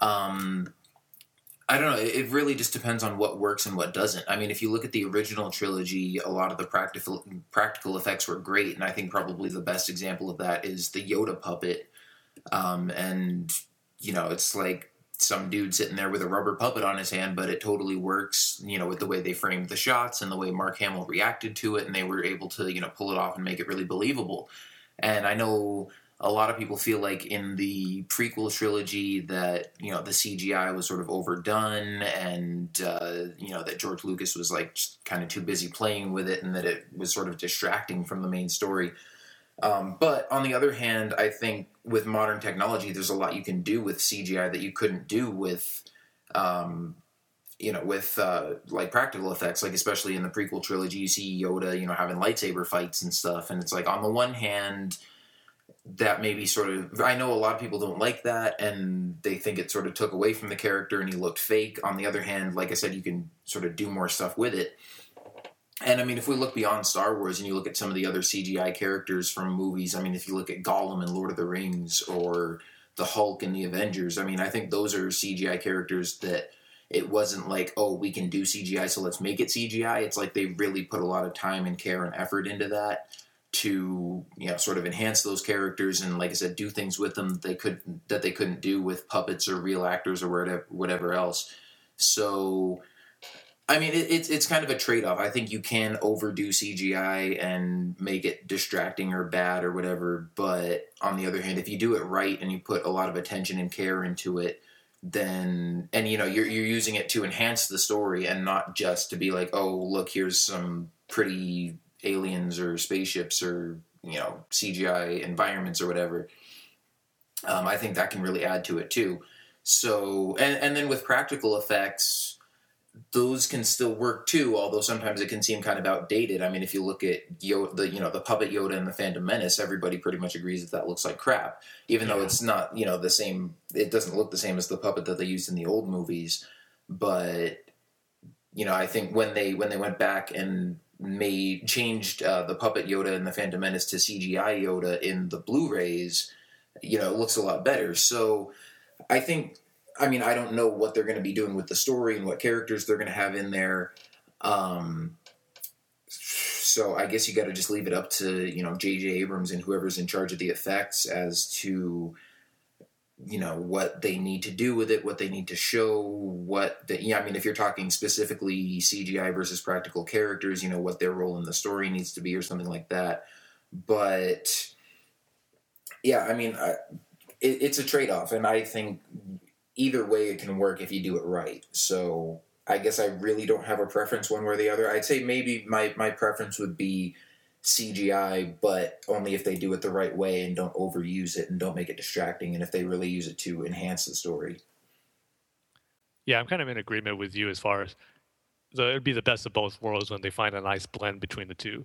Um, I don't know. It really just depends on what works and what doesn't. I mean, if you look at the original trilogy, a lot of the practical practical effects were great, and I think probably the best example of that is the Yoda puppet. Um, and you know, it's like some dude sitting there with a rubber puppet on his hand, but it totally works. You know, with the way they framed the shots and the way Mark Hamill reacted to it, and they were able to you know pull it off and make it really believable. And I know a lot of people feel like in the prequel trilogy that you know the CGI was sort of overdone, and uh, you know that George Lucas was like kind of too busy playing with it, and that it was sort of distracting from the main story. Um, but on the other hand, I think with modern technology, there's a lot you can do with CGI that you couldn't do with, um, you know, with uh, like practical effects. Like especially in the prequel trilogy, you see Yoda, you know, having lightsaber fights and stuff, and it's like on the one hand that maybe sort of I know a lot of people don't like that and they think it sort of took away from the character and he looked fake. On the other hand, like I said, you can sort of do more stuff with it. And I mean, if we look beyond Star Wars and you look at some of the other CGI characters from movies, I mean, if you look at Gollum in Lord of the Rings or the Hulk in the Avengers, I mean, I think those are CGI characters that it wasn't like, oh, we can do CGI, so let's make it CGI. It's like they really put a lot of time and care and effort into that to you know sort of enhance those characters and like I said do things with them that they could that they couldn't do with puppets or real actors or whatever whatever else. So I mean it, it's it's kind of a trade off. I think you can overdo CGI and make it distracting or bad or whatever, but on the other hand, if you do it right and you put a lot of attention and care into it, then and you know you're you're using it to enhance the story and not just to be like oh look here's some pretty aliens or spaceships or you know CGI environments or whatever. Um, I think that can really add to it too. So and and then with practical effects, those can still work too. Although sometimes it can seem kind of outdated. I mean, if you look at Yoda, the you know the puppet Yoda and the Phantom Menace, everybody pretty much agrees that that looks like crap. Even though it's not you know the same, it doesn't look the same as the puppet that they used in the old movies. But you know, I think when they when they went back and made changed uh, the puppet Yoda and the Phantom Menace to CGI Yoda in the Blu-rays, you know, it looks a lot better. So I think, I mean, I don't know what they're going to be doing with the story and what characters they're going to have in there. Um, so I guess you got to just leave it up to you know J.J. Abrams and whoever's in charge of the effects as to you know what they need to do with it, what they need to show, what the yeah. I mean, if you're talking specifically CGI versus practical characters, you know what their role in the story needs to be, or something like that. But yeah, I mean, I, it, it's a trade off, and I think either way it can work if you do it right. So I guess I really don't have a preference one way or the other. I'd say maybe my my preference would be CGI, but only if they do it the right way and don't overuse it and don't make it distracting, and if they really use it to enhance the story. Yeah, I'm kind of in agreement with you as far as the, it'd be the best of both worlds when they find a nice blend between the two,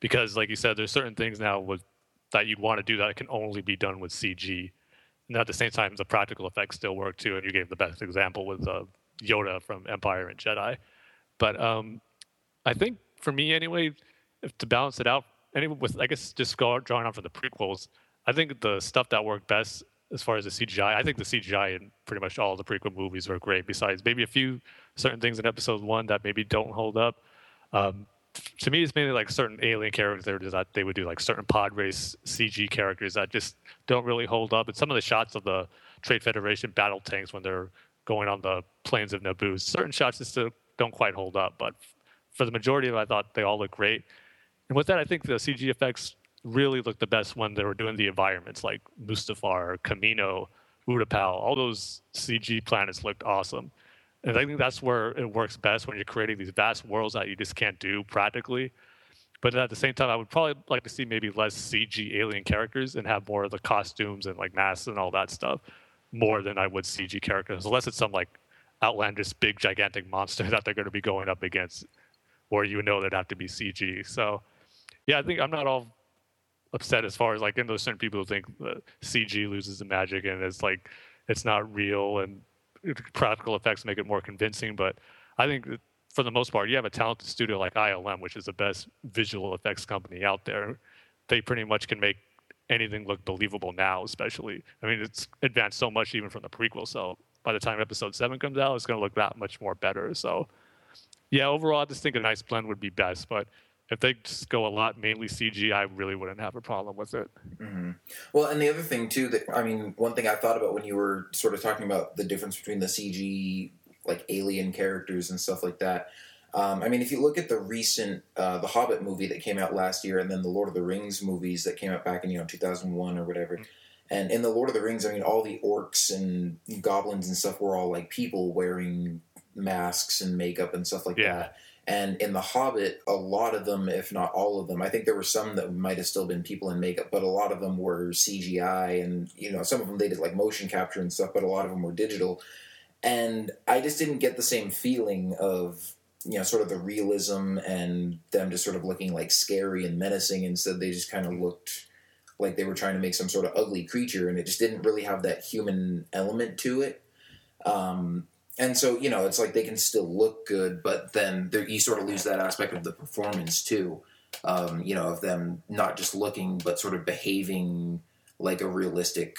because like you said, there's certain things now with that you'd want to do that can only be done with CG, and at the same time, the practical effects still work too. And you gave the best example with uh, Yoda from Empire and Jedi, but um, I think for me anyway to balance it out, anyway, with I guess just drawing on for the prequels, I think the stuff that worked best as far as the CGI, I think the CGI in pretty much all the prequel movies were great. Besides maybe a few certain things in Episode One that maybe don't hold up. Um, to me, it's mainly like certain alien characters that they would do like certain pod race CG characters that just don't really hold up. And some of the shots of the Trade Federation battle tanks when they're going on the plains of Naboo, certain shots just don't quite hold up. But for the majority of it, I thought they all look great. And with that, I think the CG effects really looked the best when they were doing the environments like Mustafar, Kamino, Utapau. All those CG planets looked awesome. And I think that's where it works best when you're creating these vast worlds that you just can't do practically. But at the same time, I would probably like to see maybe less CG alien characters and have more of the costumes and like masks and all that stuff more than I would CG characters, unless it's some like outlandish, big, gigantic monster that they're going to be going up against, or you know they'd have to be CG. So, yeah, I think I'm not all upset as far as like, in those certain people who think CG loses the magic and it's like it's not real and practical effects make it more convincing. But I think for the most part, you have a talented studio like ILM, which is the best visual effects company out there. They pretty much can make anything look believable now, especially. I mean, it's advanced so much even from the prequel. So by the time episode seven comes out, it's going to look that much more better. So, yeah, overall, I just think a nice blend would be best. But if they just go a lot mainly CG, I really wouldn't have a problem with it. Mm-hmm. Well, and the other thing too that I mean, one thing I thought about when you were sort of talking about the difference between the CG like alien characters and stuff like that. Um, I mean, if you look at the recent uh, the Hobbit movie that came out last year, and then the Lord of the Rings movies that came out back in you know 2001 or whatever. And in the Lord of the Rings, I mean, all the orcs and goblins and stuff were all like people wearing masks and makeup and stuff like Yeah. that. And in The Hobbit, a lot of them, if not all of them, I think there were some that might have still been people in makeup, but a lot of them were CGI, and you know, some of them they did like motion capture and stuff, but a lot of them were digital. And I just didn't get the same feeling of you know sort of the realism and them just sort of looking like scary and menacing. Instead, they just kind of looked like they were trying to make some sort of ugly creature, and it just didn't really have that human element to it. Um, and so you know it's like they can still look good but then you sort of lose that aspect of the performance too um, you know of them not just looking but sort of behaving like a realistic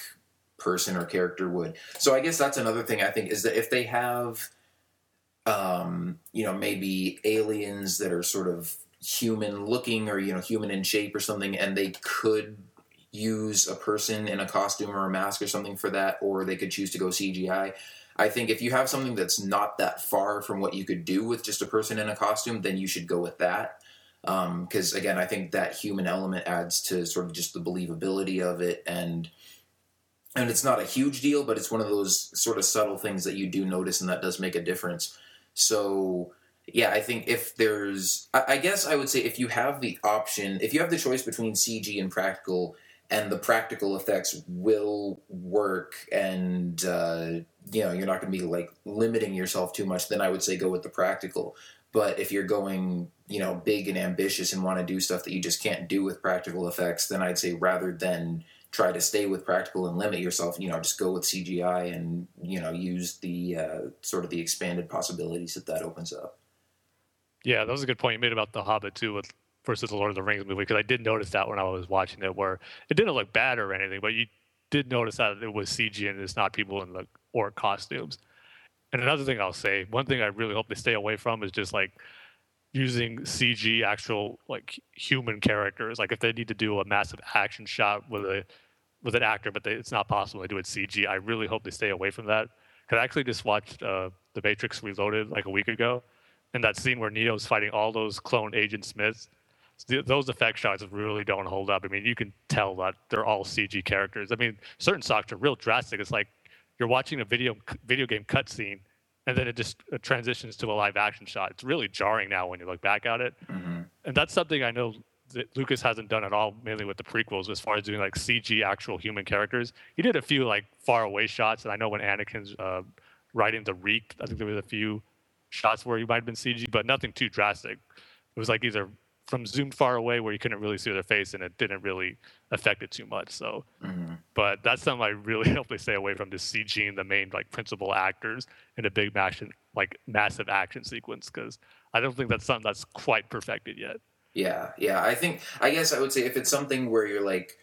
person or character would. So i guess that's another thing i think is that if they have um, you know maybe aliens that are sort of human looking or you know human in shape or something and they could use a person in a costume or a mask or something for that or they could choose to go cgi I think if you have something that's not that far from what you could do with just a person in a costume, then you should go with that. Because um, again, I think that human element adds to sort of just the believability of it, and and it's not a huge deal, but it's one of those sort of subtle things that you do notice, and that does make a difference. So yeah, I think if there's, I, I guess I would say if you have the option, if you have the choice between CG and practical, and the practical effects will work and uh, you know you're not going to be like limiting yourself too much then i would say go with the practical. But if you're going you know big and ambitious and want to do stuff that you just can't do with practical effects then i'd say rather than try to stay with practical and limit yourself you know just go with cgi and you know use the uh, sort of the expanded possibilities that that opens up. Yeah, that was a good point you made about the Hobbit too, with versus the Lord of the Rings movie, because I did notice that when I was watching it, where it didn't look bad or anything, but you did notice that it was CG and it's not people in the orc costumes. And another thing I'll say, one thing I really hope they stay away from is just like using CG actual like human characters. Like if they need to do a massive action shot with a with an actor, but they, it's not possible to do it CG. I really hope they stay away from that. Because I actually just watched uh, The Matrix Reloaded like a week ago, and that scene where Neo's fighting all those clone Agent Smiths. Th- Those effect shots really don't hold up. I mean, you can tell that they're all CG characters. I mean, certain shots are real drastic. It's like you're watching a video video game cutscene, and then it just transitions to a live action shot. It's really jarring now when you look back at it. And that's something I know that Lucas hasn't done at all, mainly with the prequels, as far as doing like CG actual human characters. He did a few like far away shots, and I know when Anakin's uh, riding the Reek, I think there was a few shots where he might have been CG, but nothing too drastic. It was like either from zoomed far away where you couldn't really see their face, and it didn't really affect it too much. So, mm-hmm. but that's something I really hope they stay away from, just CGing the main like principal actors in a big action, like massive action sequence, because I don't think that's something that's quite perfected yet. Yeah, yeah. I think I guess I would say if it's something where you're like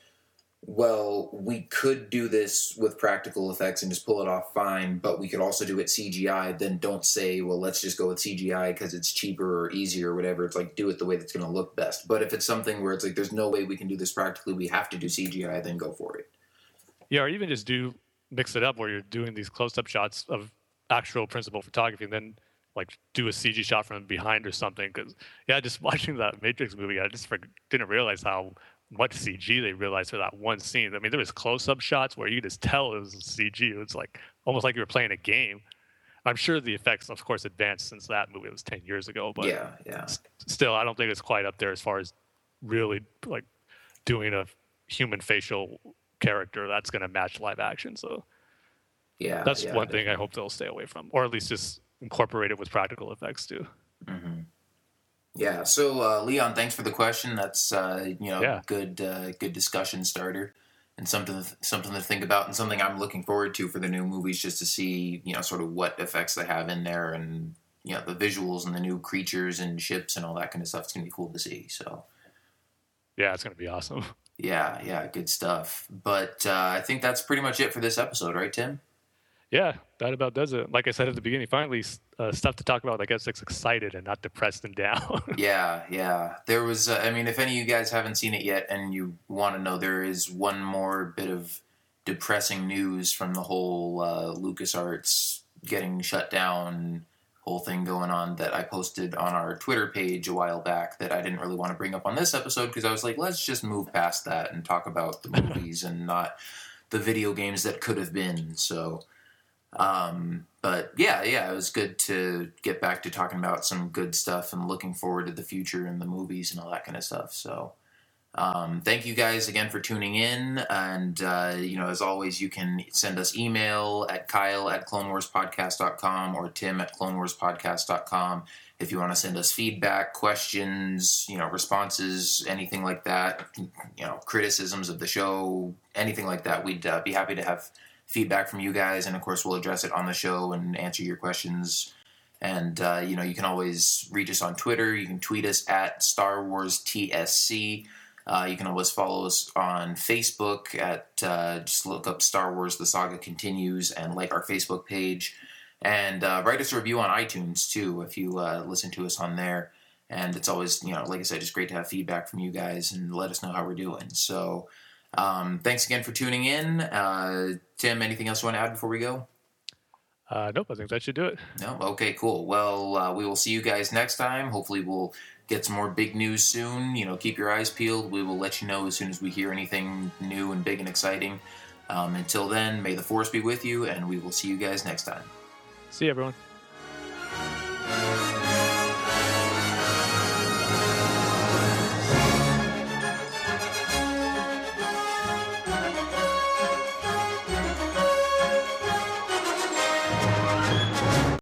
well, we could do this with practical effects and just pull it off fine, but we could also do it CGI. Then don't say, well, let's just go with CGI because it's cheaper or easier or whatever. It's like do it the way that's going to look best. But if it's something where it's like there's no way we can do this practically, we have to do CGI, then go for it. Yeah, or even just do mix it up where you're doing these close-up shots of actual principal photography, and then like do a CG shot from behind or something. Because yeah, just watching that Matrix movie, I just didn't realize how much CG they realized for that one scene. I mean, there was close-up shots where you could just tell it was CG. It was like almost like you were playing a game. I'm sure the effects, of course, advanced since that movie. It was ten years ago, but yeah, yeah. s- still, I don't think it's quite up there as far as really like doing a human facial character that's going to match live action. So Yeah, that's yeah, one thing I hope they'll stay away from, or at least just incorporate it with practical effects too. Mm-hmm. Yeah. So uh, Leon, thanks for the question. That's uh, you know Yeah. good uh, good discussion starter and something to, something to think about and something I'm looking forward to for the new movies just to see you know sort of what effects they have in there and you know the visuals and the new creatures and ships and all that kind of stuff. It's gonna be cool to see. So Yeah, it's going to be awesome. yeah, yeah, good stuff. But uh, I think that's pretty much it for this episode, right, Tim? Yeah, that about does it. Like I said at the beginning, finally uh, stuff to talk about that gets us excited and not depressed and down. Yeah, yeah. There was, uh, I mean, if any of you guys haven't seen it yet and you want to know, there is one more bit of depressing news from the whole uh, LucasArts getting shut down whole thing going on that I posted on our Twitter page a while back that I didn't really want to bring up on this episode because I was like, let's just move past that and talk about the movies and not the video games that could have been. So, um, but yeah, yeah, it was good to get back to talking about some good stuff and looking forward to the future and the movies and all that kind of stuff. So, um, thank you guys again for tuning in. And, uh, you know, as always, you can send us email at Kyle at Clone Wars CloneWarsPodcast.com or Tim at Clone Wars CloneWarsPodcast.com if you want to send us feedback, questions, you know, responses, anything like that, you know, criticisms of the show, anything like that. We'd uh, be happy to have feedback from you guys. And of course, we'll address it on the show and answer your questions. And, uh, you know, you can always reach us on Twitter. You can tweet us at Star Wars TSC. Uh, you can always follow us on Facebook at uh, just look up Star Wars The Saga Continues and like our Facebook page. And uh, write us a review on iTunes too if you uh, listen to us on there. And it's always, you know, like I said, it's great to have feedback from you guys and let us know how we're doing. So um, thanks again for tuning in. Uh, Tim, anything else you want to add before we go? Uh, nope, I think that should do it. No? Okay, cool. Well, uh, we will see you guys next time. Hopefully, we'll get some more big news soon. You know, keep your eyes peeled. We will let you know as soon as we hear anything new and big and exciting. Um, until then, may the force be with you, and we will see you guys next time. See you, everyone.